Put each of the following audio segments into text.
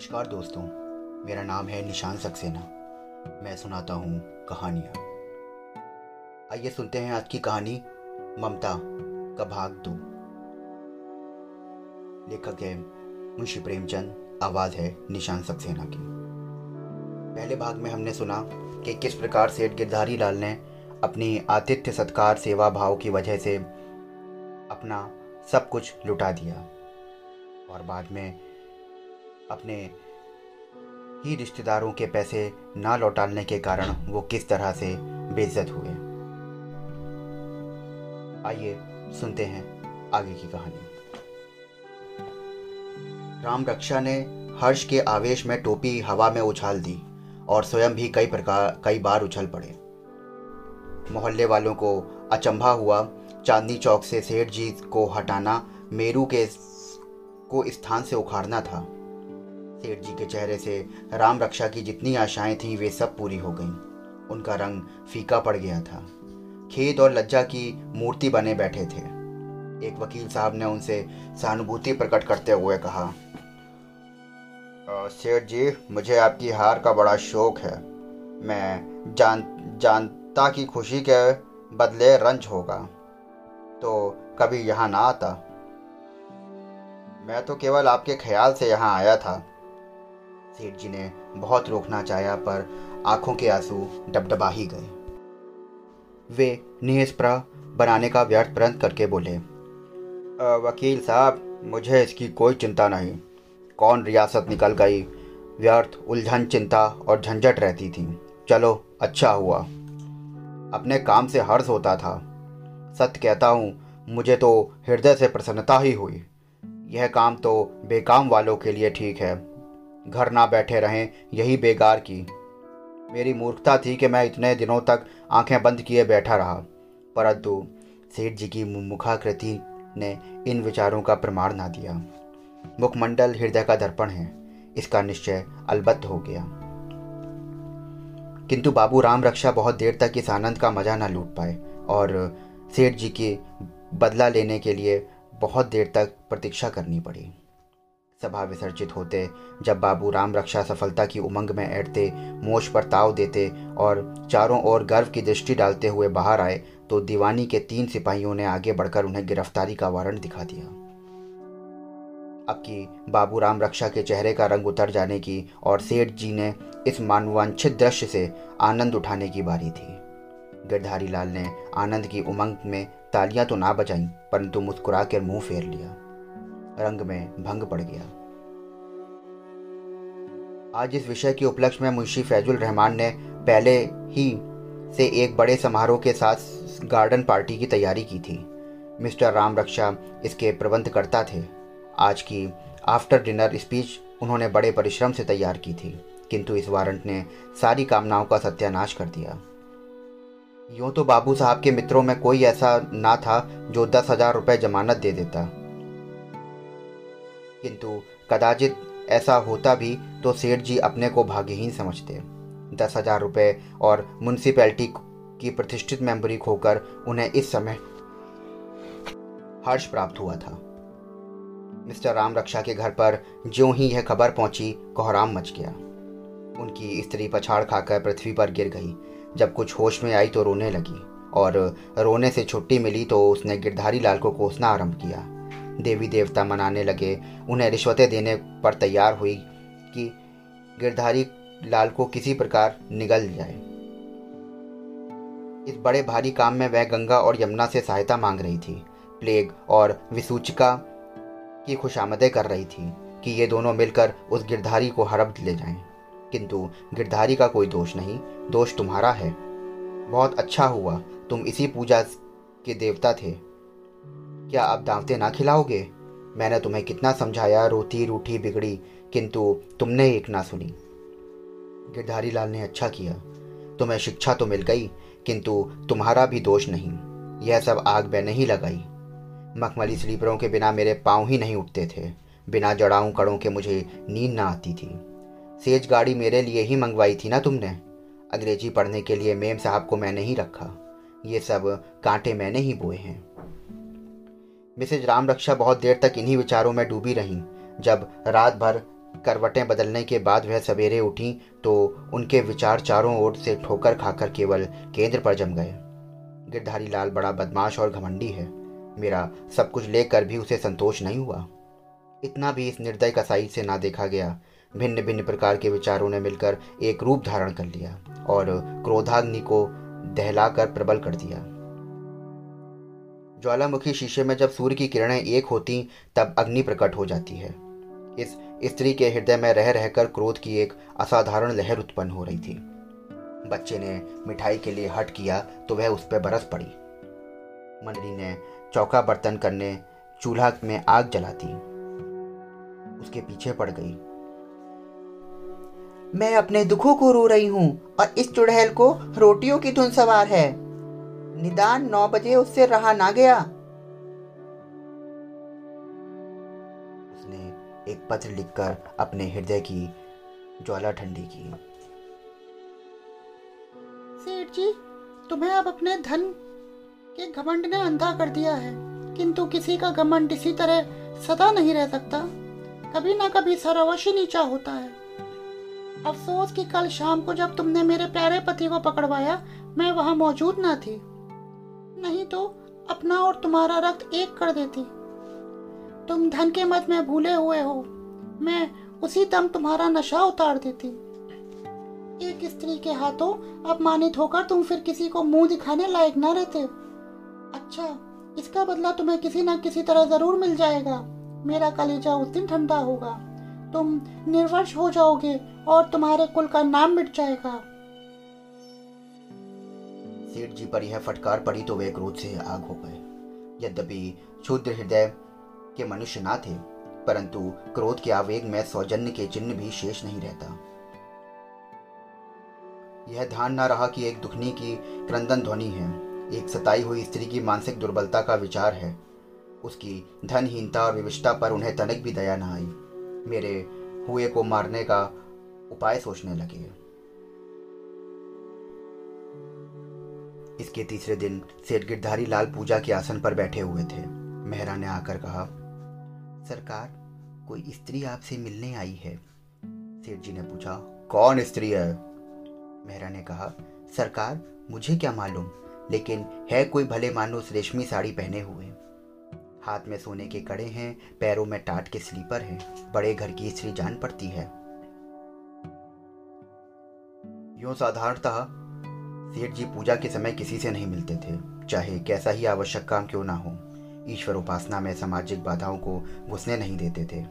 नमस्कार दोस्तों, मेरा नाम है निशान सक्सेना। मैं सुनाता हूँ कहानियाँ। आइए सुनते हैं आज की कहानी, ममता का भाग दो। लेखक है मुंशी प्रेमचंद, आवाज़ है निशान सक्सेना की। पहले भाग में हमने सुना कि किस प्रकार सेठ गिरधारी लाल ने अपनी आतिथ्य सत्कार, सेवा भाव की वजह से अपना सब कुछ लुटा दिया। और बाद में अपने ही रिश्तेदारों के पैसे ना लौटाने के कारण वो किस तरह से बेइज्जत हुए। आइए सुनते हैं आगे की कहानी। राम रक्षा ने हर्ष के आवेश में टोपी हवा में उछाल दी और स्वयं भी कई प्रकार, कई बार उछल पड़े। मोहल्ले वालों को अचंभा हुआ चांदनी चौक से सेठ जी को हटाना, मेरू के को स्थान से उखाड़ना था। सेठ जी के चेहरे से राम रक्षा की जितनी आशाएँ थीं, वे सब पूरी हो गईं। उनका रंग फीका पड़ गया था। खेद और लज्जा की मूर्ति बने बैठे थे। एक वकील साहब ने उनसे सहानुभूति प्रकट करते हुए कहा सेठ जी, मुझे आपकी हार का बड़ा शौक है। मैं जान, जानता की खुशी के बदले रंज होगा। तो कभी यहाँ ना आता। मैं तो केवल आपके ख्याल से यहाँ आया था। सेठ जी ने बहुत रोकना चाहा पर आँखों के आँसू डबडबा ही गए। वे निस्प्रा बनाने का व्यर्थ प्रयत्न करके बोले वकील साहब, मुझे इसकी कोई चिंता नहीं। कौन रियासत निकल गई, व्यर्थ, उलझन, चिंता और झंझट रहती थी। चलो अच्छा हुआ। अपने काम से हर्ष होता था। सत्य कहता हूँ, मुझे तो हृदय से प्रसन्नता ही हुई। यह काम तो बेकाम वालों के लिए ठीक है। घर ना बैठे रहें, यही बेकार की। मेरी मूर्खता थी कि मैं इतने दिनों तक आँखें बंद किए बैठा रहा। परंतु सेठ जी की मुखाकृति ने इन विचारों का प्रमाण ना दिया। मुखमंडल हृदय का दर्पण है, इसका निश्चय अलबत्त हो गया। किंतु बाबू राम रक्षा बहुत देर तक इस आनंद का मज़ा न लूट पाए और सेठ जी के बदला लेने के लिए बहुत देर तक प्रतीक्षा करनी पड़ी। सभा विसर्जित होते। जब बाबू राम रक्षा सफलता की उमंग में ऐठते मोश पर ताव देते और चारों ओर गर्व की दृष्टि डालते हुए बाहर आए तो दीवानी के तीन सिपाहियों ने आगे बढ़कर उन्हें गिरफ्तारी का वारंट दिखा दिया। अब की बाबू राम रक्षा के चेहरे का रंग उतर जाने की और सेठ जी ने इस मानवांछित दृश्य से आनंद उठाने की बारी थी। गिरधारी लाल ने आनंद की उमंग में तालियाँ तो ना बजाई, परंतु मुस्कुरा कर मुँह फेर लिया। रंग में भंग पड़ गया। आज इस विषय के उपलक्ष्य में मुंशी फैजुल रहमान ने पहले ही से एक बड़े समारोह के साथ गार्डन पार्टी की तैयारी की थी। मिस्टर राम रक्षा इसके प्रबंधकर्ता थे। आज की आफ्टर डिनर स्पीच उन्होंने बड़े परिश्रम से तैयार की थी, किंतु इस वारंट ने सारी कामनाओं का सत्यानाश कर दिया। यूँ तो बाबू साहब के मित्रों में कोई ऐसा ना था जो दस हज़ार रुपये जमानत दे देता। किंतु कदाचित ऐसा होता भी तो सेठ जी अपने को भाग्यहीन समझते। दस हज़ार रुपये और म्यूनसिपैलिटी की प्रतिष्ठित मेंबरी खोकर उन्हें इस समय हर्ष प्राप्त हुआ था। मिस्टर राम रक्षा के घर पर ज्यों ही यह खबर पहुँची, कोहराम मच गया। उनकी स्त्री पछाड़ खाकर पृथ्वी पर गिर गई। जब कुछ होश में आई तो रोने लगी और रोने से छुट्टी मिली तो उसने गिरधारी लाल को कोसना आरंभ किया। देवी देवता मनाने लगे। उन्हें रिश्वतें देने पर तैयार हुई कि गिरधारी लाल को किसी प्रकार निगल जाए। इस बड़े भारी काम में वह गंगा और यमुना से सहायता मांग रही थी। प्लेग और विसूचिका की खुशामदें कर रही थी कि ये दोनों मिलकर उस गिरधारी को हड़प ले जाएँ। किंतु गिरधारी का कोई दोष नहीं, दोष तुम्हारा है। बहुत अच्छा हुआ, तुम इसी पूजा के देवता थे। क्या अब दावते ना खिलाओगे? मैंने तुम्हें कितना समझाया, रोती रूठी बिगड़ी, किंतु तुमने एक ना सुनी। गिरधारी लाल ने अच्छा किया। तुम्हें शिक्षा तो मिल गई, किंतु तुम्हारा भी दोष नहीं। यह सब आग में नहीं लगाई। मखमली स्लीपरों के बिना मेरे पाँव ही नहीं उठते थे। बिना जड़ाऊं कड़ों के मुझे नींद ना आती थी। सेज गाड़ी मेरे लिए ही मंगवाई थी ना तुमने? अंग्रेज़ी पढ़ने के लिए मेम साहब को मैंने ही रखा। ये सब कांटे मैंने ही बोए हैं। मिसेज राम रक्षा बहुत देर तक इन्हीं विचारों में डूबी रहीं। जब रात भर करवटें बदलने के बाद वह सवेरे उठी तो उनके विचार चारों ओर से ठोकर खाकर केवल केंद्र पर जम गए। गिरधारी लाल बड़ा बदमाश और घमंडी है। मेरा सब कुछ लेकर भी उसे संतोष नहीं हुआ। इतना भी इस निर्दय कसाई से ना देखा गया। भिन्न भिन्न प्रकार के विचारों ने मिलकर एक रूप धारण कर लिया और क्रोधाग्नि को दहलाकर प्रबल कर दिया। ज्वालामुखी शीशे में जब सूर्य की किरणें एक होती, तब अग्नि प्रकट हो जाती है। इस स्त्री के हृदय में रह रहकर क्रोध की एक असाधारण लहर उत्पन्न हो रही थी। बच्चे ने मिठाई के लिए हट किया तो वह उस पर बरस पड़ी। मंडली ने चौका बर्तन करने चूल्हा में आग जला दी। उसके पीछे पड़ गई। मैं अपने दुखों को रो रही हूँ और इस चुड़ैल को रोटियों की धुन सवार है। निदान नौ बजे उससे रहा ना गया। उसने एक पत्र लिखकर अपने हृदय की ज्वाला ठंडी की। सेठ जी, तुम्हें अब अपने धन के घमंड ने अंधा कर दिया है, किंतु किसी का घमंड इसी तरह सदा नहीं रह सकता। कभी ना कभी सर अवश्य नीचा होता है। अफसोस कि कल शाम को जब तुमने मेरे प्यारे पति को पकड़वाया, मैं वहाँ मौजूद ना थी। नहीं तो अपना और तुम्हारा रक्त एक कर देती। तुम धन के मत में भूले हुए हो, मैं उसी दम तुम्हारा नशा उतार देती। एक स्त्री के हाथों अपमानित होकर तुम फिर किसी को मुँह दिखाने लायक न रहते। अच्छा इसका बदला तुम्हें किसी न किसी तरह ज़रूर मिल जाएगा। मेरा कलेजा उस दिन ठंडा होगा। तुम निर्वश हो जाओगे और तुम्हारे कुल का नाम मिट जाएगा। सेठ जी पर यह फटकार पड़ी तो वे क्रोध से आग हो गए। यद्यपि क्षुद्र हृदय के मनुष्य ना थे, परंतु क्रोध के आवेग में सौजन्य के चिन्ह भी शेष नहीं रहता। यह ध्यान ना रहा कि एक दुखनी की क्रंदन ध्वनि है। एक सताई हुई स्त्री की मानसिक दुर्बलता का विचार है। उसकी धनहीनता और विविष्टा पर उन्हें तनिक भी दया न आई। मेरे हुए को मारने का उपाय सोचने लगे। इसके तीसरे दिन सेठ गिरधारी लाल पूजा के आसन पर बैठे हुए थे। मेहरा ने आकर कहा, सरकार, कोई स्त्री आपसे मिलने आई है? सेठ जी ने पूछा, कौन स्त्री है? मेहरा ने कहा, सरकार, मुझे क्या मालूम, लेकिन है कोई भले मानुस रेशमी साड़ी पहने हुए। हाथ में सोने के कड़े हैं, पैरों में टाट के स्लीपर हैं, बड़े घर की स्त्री जान पड़ती है। यूँ साधारणतः सेठ जी पूजा के समय किसी से नहीं मिलते थे। चाहे कैसा ही आवश्यक काम क्यों ना हो, ईश्वर उपासना में सामाजिक बाधाओं को घुसने नहीं देते थे।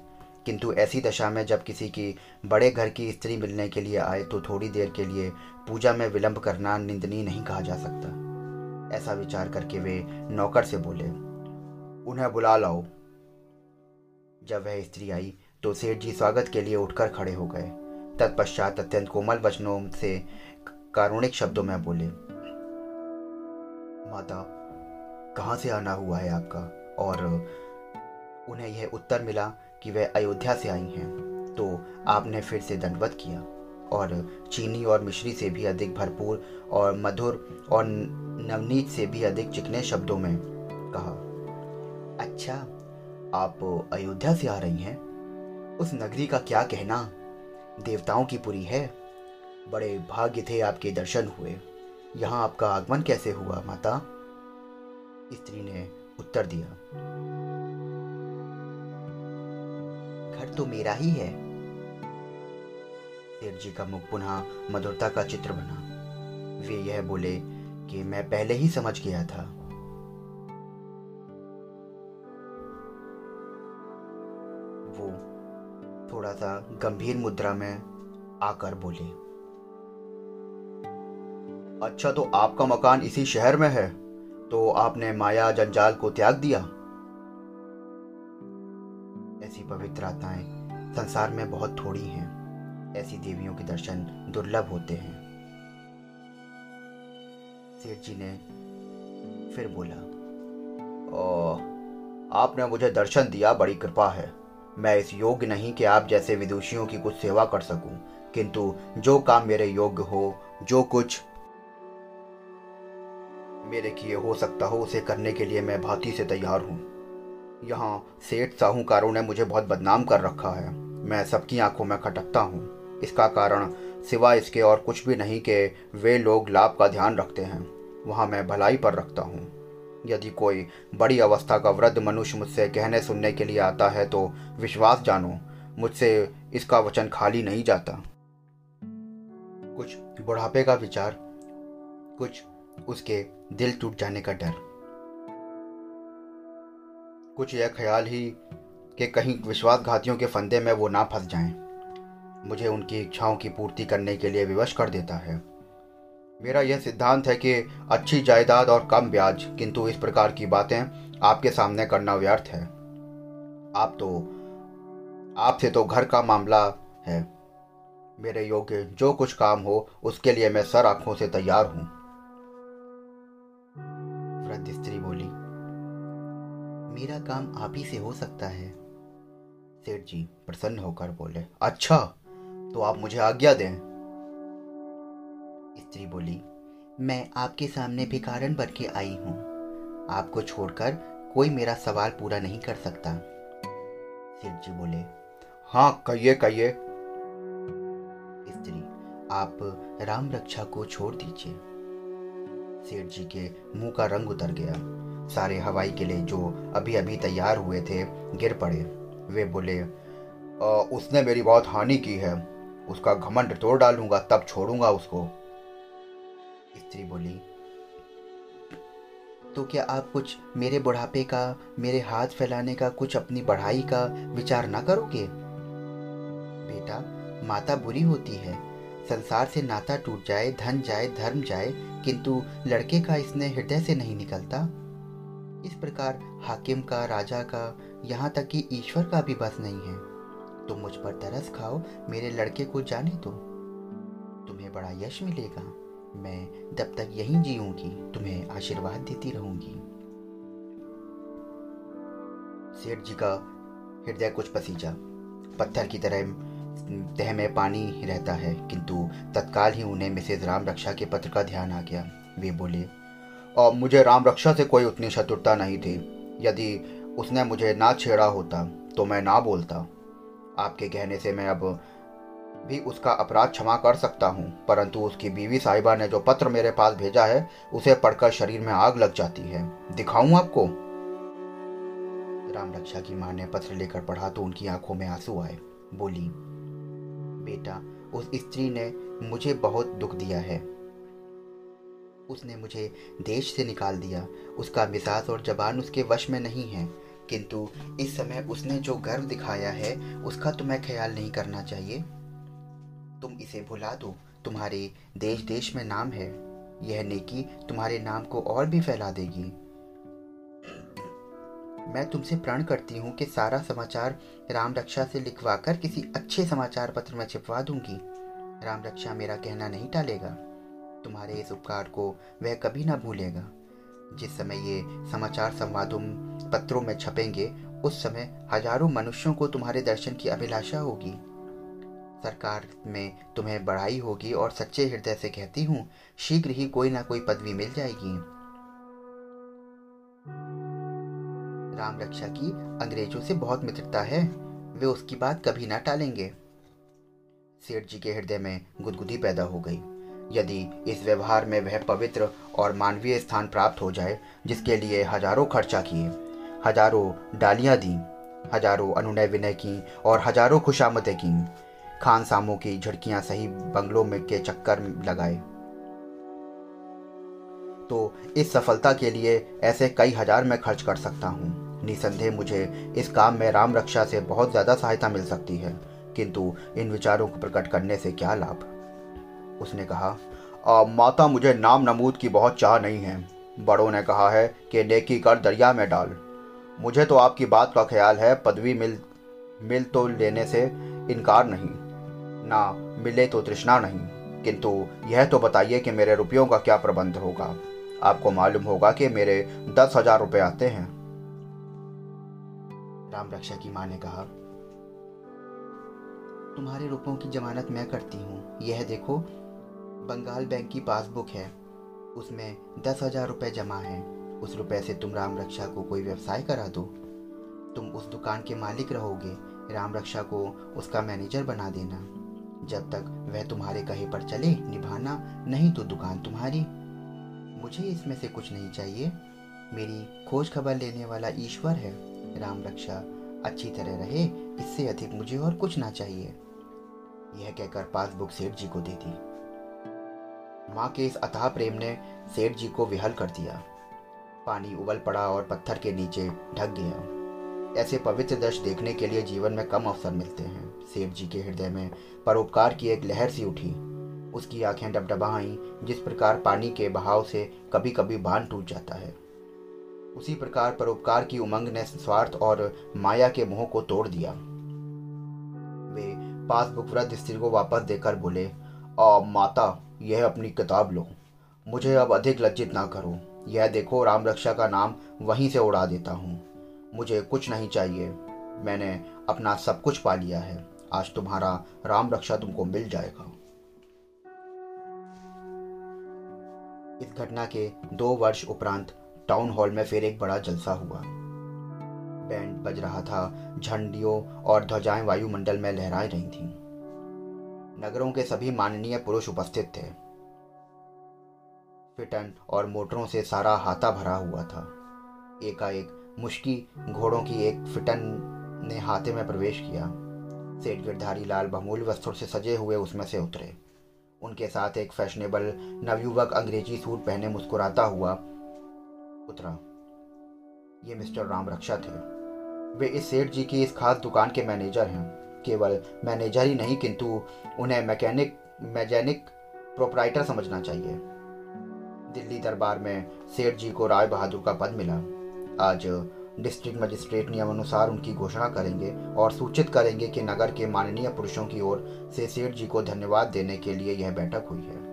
किंतु ऐसी दशा में जब किसी की बड़े घर की स्त्री मिलने के लिए आए तो थोड़ी देर के लिए पूजा में विलंब करना निंदनीय नहीं कहा जा सकता। ऐसा विचार करके वे नौकर से बोले, उन्हें बुला लाओ। जब वह स्त्री आई तो सेठ जी स्वागत के लिए उठकर खड़े हो गए। तत्पश्चात अत्यंत कोमल वचनों से कारुणिक शब्दों में बोले, माता, कहाँ से आना हुआ है आपका? और उन्हें यह उत्तर मिला कि वह अयोध्या से आई हैं तो आपने फिर से दंडवत किया। और चीनी और मिश्री से भी अधिक भरपूर और मधुर और नवनीत से भी अधिक चिकने शब्दों में कहा अच्छा आप अयोध्या से आ रही हैं? उस नगरी का क्या कहना? देवताओं की पुरी है? बड़े भाग्य थे आपके दर्शन हुए। यहाँ आपका आगमन कैसे हुआ, माता? स्त्री ने उत्तर दिया। घर तो मेरा ही है। सेठ जी का मुख पुनः मधुरता का चित्र बना। वे यह बोले कि मैं पहले ही समझ गया था। वो थोड़ा सा गंभीर मुद्रा में आकर बोले। अच्छा तो आपका मकान इसी शहर में है। तो आपने माया जंजाल को त्याग दिया। ऐसी पवित्र आत्माएँ संसार में बहुत थोड़ी हैं। ऐसी देवियों के दर्शन दुर्लभ होते हैं। सेठ जी ने फिर बोला ओ, आपने मुझे दर्शन दिया बड़ी कृपा है। मैं इस योग्य नहीं कि आप जैसे विदुषियों की कुछ सेवा कर सकूँ। किंतु जो काम मेरे योग्य हो जो कुछ मेरे किए हो सकता हो, उसे करने के लिए मैं भांति से तैयार हूँ। यहाँ सेठ साहूकारों ने मुझे बहुत बदनाम कर रखा है। मैं सबकी आँखों में खटकता हूँ। इसका कारण सिवा इसके और कुछ भी नहीं कि वे लोग लाभ का ध्यान रखते हैं। वहाँ मैं भलाई पर रखता हूँ। यदि कोई बड़ी अवस्था का वृद्ध मनुष्य मुझसे कहने सुनने के लिए आता है तो विश्वास जानो, मुझसे इसका वचन खाली नहीं जाता। कुछ बुढ़ापे का विचार, कुछ उसके दिल टूट जाने का डर। कुछ यह ख्याल ही कि कहीं विश्वासघातियों के फंदे में वो ना फंस जाएँ। मुझे उनकी इच्छाओं की पूर्ति करने के लिए विवश कर देता है। मेरा यह सिद्धांत है कि अच्छी जायदाद और कम ब्याज, किंतु इस प्रकार की बातें आपके सामने करना व्यर्थ है। आप तो आपसे तो घर का मामला है। मेरे योग्य जो कुछ काम हो, उसके लिए मैं सर आँखों से तैयार हूँ। मेरा काम आप ही से हो सकता है। सेठ जी प्रसन्न होकर बोले अच्छा तो आप मुझे आज्ञा दें। स्त्री बोली, मैं आपके सामने भिखारन बन के आई हूँ। आपको छोड़कर कोई मेरा सवाल पूरा नहीं कर सकता। सेठ जी बोले हाँ कहिए कहिए। स्त्री, आप राम रक्षा को छोड़ दीजिए। सेठ जी के मुँह का रंग उतर गया। सारे हवाई किले जो अभी अभी तैयार हुए थे, गिर पड़े। वे बोले उसने मेरी बहुत हानि की है। उसका घमंड तोड़ डालूँगा, तब छोड़ूँगा उसको। स्त्री बोली तो क्या आप कुछ मेरे बुढ़ापे का, मेरे हाथ फैलाने का, कुछ अपनी बढ़ाई का विचार ना करोगे? बेटा, माता बुरी होती है। संसार से नाता टूट जाए, धन जाए, धर्म जाए, किंतु लड़के का इसने हृदय से नहीं निकलता। इस प्रकार हाकिम का, राजा का, यहाँ तक कि ईश्वर का भी बस नहीं है। तुम मुझ पर तरस खाओ, मेरे लड़के को जाने दो। तुम्हें बड़ा यश मिलेगा। मैं तब तक यहीं जीऊँगी, तुम्हें आशीर्वाद देती रहूँगी। सेठ जी का हृदय कुछ पसीजा। पत्थर की तरह तह में पानी रहता है, किंतु तत्काल ही उन्हें मिसेज राम रक्षा के पत्र का ध्यान आ गया। वे बोले और मुझे राम रक्षा से कोई उतनी शत्रुता नहीं थी। यदि उसने मुझे ना छेड़ा होता तो मैं ना बोलता। आपके कहने से मैं अब भी उसका अपराध क्षमा कर सकता हूँ, परंतु उसकी बीवी साहिबा ने जो पत्र मेरे पास भेजा है, उसे पढ़कर शरीर में आग लग जाती है। दिखाऊँ आपको? राम रक्षा की माँ ने पत्र लेकर पढ़ा तो उनकी आँखों में आँसू आए। बोली, बेटा, उस स्त्री ने मुझे बहुत दुख दिया है। उसने मुझे देश से निकाल दिया। उसका मिजाज और जबान उसके वश में नहीं है। किंतु इस समय उसने जो गर्व दिखाया है, उसका तुम्हें ख्याल नहीं करना चाहिए। तुम इसे भुला दो। तुम्हारे देश देश में नाम है। यह नेकी तुम्हारे नाम को और भी फैला देगी। मैं तुमसे प्रण करती हूँ कि सारा समाचार राम रक्षा से लिखवाकर किसी अच्छे समाचार पत्र में छिपवा दूँगी। राम रक्षा मेरा कहना नहीं टालेगा। तुम्हारे इस उपकार को वह कभी ना भूलेगा। जिस समय ये समाचार संवादों, पत्रों में छपेंगे, उस समय हज़ारों मनुष्यों को तुम्हारे दर्शन की अभिलाषा होगी। सरकार में तुम्हें बढ़ाई होगी और सच्चे हृदय से कहती हूँ, शीघ्र ही कोई ना कोई पदवी मिल जाएगी। राम रक्षा की अंग्रेज़ों से बहुत मित्रता है, वे उसकी बात कभी ना टालेंगे। सेठ जी के हृदय में गुदगुदी पैदा हो गई। यदि इस व्यवहार में वह पवित्र और मानवीय स्थान प्राप्त हो जाए, जिसके लिए हज़ारों खर्चा किए, हज़ारों डालियाँ दी, हज़ारों अनुनय विनय की और हज़ारों खुशामतें की, खान सामों की झड़कियाँ सही बंगलों में के चक्कर लगाए। तो इस सफलता के लिए ऐसे कई हज़ार मैं खर्च कर सकता हूँ। निसंदेह मुझे इस काम में राम रक्षा से बहुत ज़्यादा सहायता मिल सकती है, किंतु इन विचारों को प्रकट करने से क्या लाभ? उसने कहा आ, माता मुझे नाम नमूद की बहुत चाह नहीं है। बड़ों ने कहा है कि नेकी कर दरिया में डाल। मुझे तो आपकी बात का ख्याल है पदवी मिल मिल तो लेने से इनकार नहीं। ना मिले तो तृष्णा नहीं। किंतु यह तो बताइए कि मेरे रुपयों का क्या प्रबंध होगा। आपको मालूम होगा कि मेरे दस हज़ार रुपये आते हैं। राम रक्षा की माँ ने कहा तुम्हारे रुपयों की जमानत मैं करती हूँ। यह देखो बंगाल बैंक की पासबुक है। उसमें दस हज़ार रुपये जमा है। उस रुपए से तुम राम रक्षा को कोई व्यवसाय करा दो। तुम उस दुकान के मालिक रहोगे। राम रक्षा को उसका मैनेजर बना देना। जब तक वह तुम्हारे कहे पर चले, निभाना नहीं तो दुकान तुम्हारी। मुझे इसमें से कुछ नहीं चाहिए। मेरी खोज खबर लेने वाला ईश्वर है। राम रक्षा अच्छी तरह रहे, इससे अधिक मुझे और कुछ ना चाहिए। यह कहकर पासबुक सेठ जी को दे दी। माँ के इस अथाह प्रेम ने सेठ जी को विहल कर दिया। पानी उबल पड़ा और पत्थर के नीचे ढक गया। ऐसे पवित्र दृश्य देखने के लिए जीवन में कम अवसर मिलते हैं। सेठ जी के हृदय में परोपकार की एक लहर सी उठी। उसकी आँखें डबडबाई, जिस प्रकार पानी के बहाव से कभी कभी बाँध टूट जाता है। उसी प्रकार परोपकार की उमंग ने स्वार्थ और माया के मोह को तोड़ दिया। वे पासबुक वृद्ध स्त्री को वापस देकर बोले माता यह अपनी किताब लो। मुझे अब अधिक लज्जित ना करो। यह देखो, राम रक्षा का नाम वहीं से उड़ा देता हूँ। मुझे कुछ नहीं चाहिए। मैंने अपना सब कुछ पा लिया है। आज तुम्हारा राम रक्षा तुमको मिल जाएगा। इस घटना के दो वर्ष उपरांत टाउन हॉल में फिर एक बड़ा जलसा हुआ। बैंड बज रहा था। झंडियों और ध्वजाएँ वायुमंडल में लहरा रही थीं। नगरों के सभी माननीय पुरुष उपस्थित थे। फिटन और मोटरों से सारा हाथा भरा हुआ था। एकाएक मुश्की घोड़ों की एक फिटन ने हाथे में प्रवेश किया। सेठ गिरधारी लाल बमूल वस्त्रों से सजे हुए उसमें से उतरे। उनके साथ एक फैशनेबल नवयुवक अंग्रेज़ी सूट पहने मुस्कुराता हुआ उतरा। ये मिस्टर राम रक्षा थे। वे इस सेठ जी की इस खास दुकान के मैनेजर हैं। केवल मैनेजर ही नहीं, किंतु उन्हें मैकेनिक मैजेनिक प्रोपराइटर समझना चाहिए। दिल्ली दरबार में सेठ जी को राय बहादुर का पद मिला। आज डिस्ट्रिक्ट मजिस्ट्रेट नियमानुसार उनकी घोषणा करेंगे और सूचित करेंगे कि नगर के माननीय पुरुषों की ओर से सेठ जी को धन्यवाद देने के लिए यह बैठक हुई है।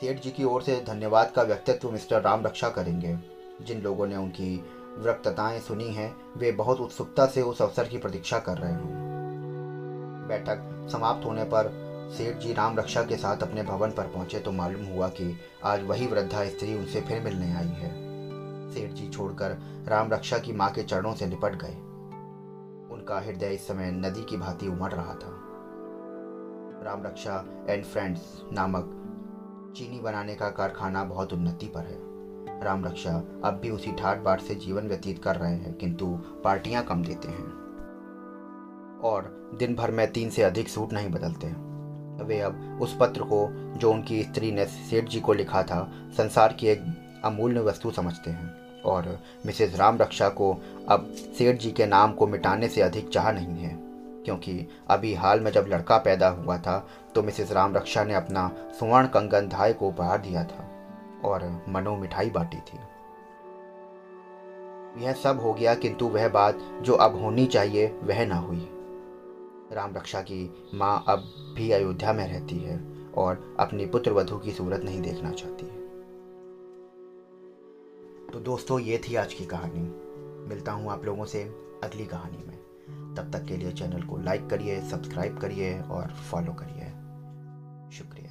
सेठ जी की ओर से धन्यवाद का व्यक्तित्व मिस्टर राम रक्षा करेंगे, जिन लोगों ने उनकी वक्तताएँ सुनी हैं, वे बहुत उत्सुकता से उस अवसर की प्रतीक्षा कर रहे हैं। बैठक समाप्त होने पर सेठ जी राम रक्षा के साथ अपने भवन पर पहुँचे तो मालूम हुआ कि आज वही वृद्धा स्त्री उनसे फिर मिलने आई है। सेठ जी छोड़कर राम रक्षा की माँ के चरणों से निपट गए। उनका हृदय इस समय नदी की भांति उमड़ रहा था। राम रक्षा एंड फ्रेंड्स नामक चीनी बनाने का कारखाना बहुत उन्नति पर है। राम रक्षा अब भी उसी ठाट बाट से जीवन व्यतीत कर रहे हैं, किंतु पार्टियाँ कम देते हैं। और दिन भर में तीन से अधिक सूट नहीं बदलते। वे अब उस पत्र को, जो उनकी स्त्री ने सेठ जी को लिखा था, संसार की एक अमूल्य वस्तु समझते हैं। और मिसेज राम रक्षा को अब सेठ जी के नाम को मिटाने से अधिक चाह नहीं है, क्योंकि अभी हाल में जब लड़का पैदा हुआ था तो मिसेस राम रक्षा ने अपना सुवर्ण कंगन धाय को उपहार दिया था। और मनो मिठाई बांटी थी। यह सब हो गया, किंतु वह बात जो अब होनी चाहिए, वह ना हुई। राम रक्षा की माँ अब भी अयोध्या में रहती है और अपनी पुत्र वधु की सूरत नहीं देखना चाहती। है तो दोस्तों, ये थी आज की कहानी। मिलता हूँ आप लोगों से अगली कहानी में। तब तक के लिए चैनल को लाइक करिए, सब्सक्राइब करिए और फॉलो करिए। शुक्रिया।